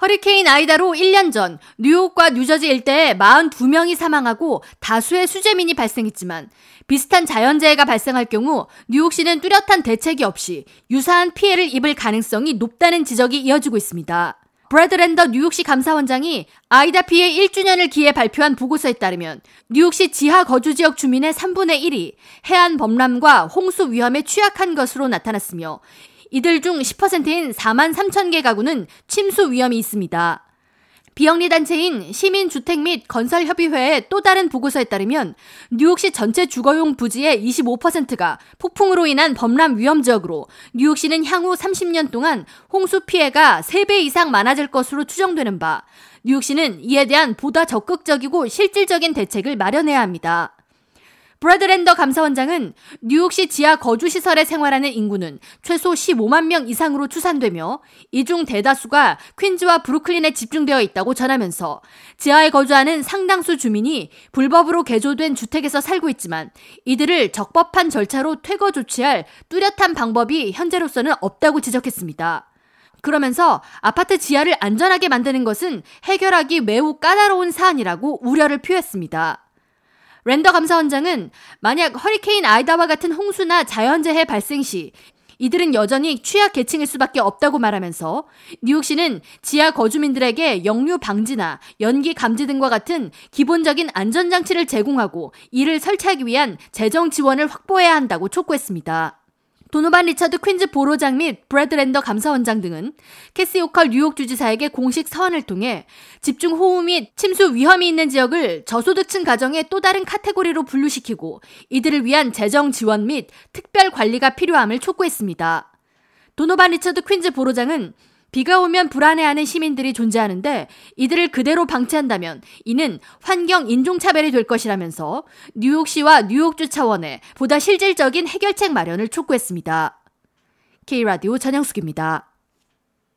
허리케인 아이다로 1년 전 뉴욕과 뉴저지 일대에 42명이 사망하고 다수의 수재민이 발생했지만 비슷한 자연재해가 발생할 경우 뉴욕시는 뚜렷한 대책이 없이 유사한 피해를 입을 가능성이 높다는 지적이 이어지고 있습니다. 브래드랜더 뉴욕시 감사원장이 아이다 피해 1주년을 기해 발표한 보고서에 따르면 뉴욕시 지하 거주 지역 주민의 3분의 1이 해안 범람과 홍수 위험에 취약한 것으로 나타났으며 이들 중 10%인 4만 3천 개 가구는 침수 위험이 있습니다. 비영리 단체인 시민주택 및 건설협의회의 또 다른 보고서에 따르면 뉴욕시 전체 주거용 부지의 25%가 폭풍으로 인한 범람 위험 지역으로 뉴욕시는 향후 30년 동안 홍수 피해가 3배 이상 많아질 것으로 추정되는 바 뉴욕시는 이에 대한 보다 적극적이고 실질적인 대책을 마련해야 합니다. 브래드랜더 감사원장은 뉴욕시 지하 거주시설에 생활하는 인구는 최소 15만 명 이상으로 추산되며 이 중 대다수가 퀸즈와 브루클린에 집중되어 있다고 전하면서 지하에 거주하는 상당수 주민이 불법으로 개조된 주택에서 살고 있지만 이들을 적법한 절차로 퇴거 조치할 뚜렷한 방법이 현재로서는 없다고 지적했습니다. 그러면서 아파트 지하를 안전하게 만드는 것은 해결하기 매우 까다로운 사안이라고 우려를 표했습니다. 랜더 감사원장은 만약 허리케인 아이다와 같은 홍수나 자연재해 발생 시 이들은 여전히 취약 계층일 수밖에 없다고 말하면서 뉴욕시는 지하 거주민들에게 역류 방지나 연기 감지 등과 같은 기본적인 안전장치를 제공하고 이를 설치하기 위한 재정 지원을 확보해야 한다고 촉구했습니다. 도노반 리처드 퀸즈 borough장 및 브래드랜더 감사원장 등은 캐시 호컬 뉴욕 주지사에게 공식 서한을 통해 집중 호우 및 침수 위험이 있는 지역을 저소득층 가정의 또 다른 카테고리로 분류시키고 이들을 위한 재정 지원 및 특별 관리가 필요함을 촉구했습니다. 도노반 리처드 퀸즈 보로장은 비가 오면 불안해하는 시민들이 존재하는데 이들을 그대로 방치한다면 이는 환경 인종차별이 될 것이라면서 뉴욕시와 뉴욕주 차원의 보다 실질적인 해결책 마련을 촉구했습니다. K라디오 전영숙입니다.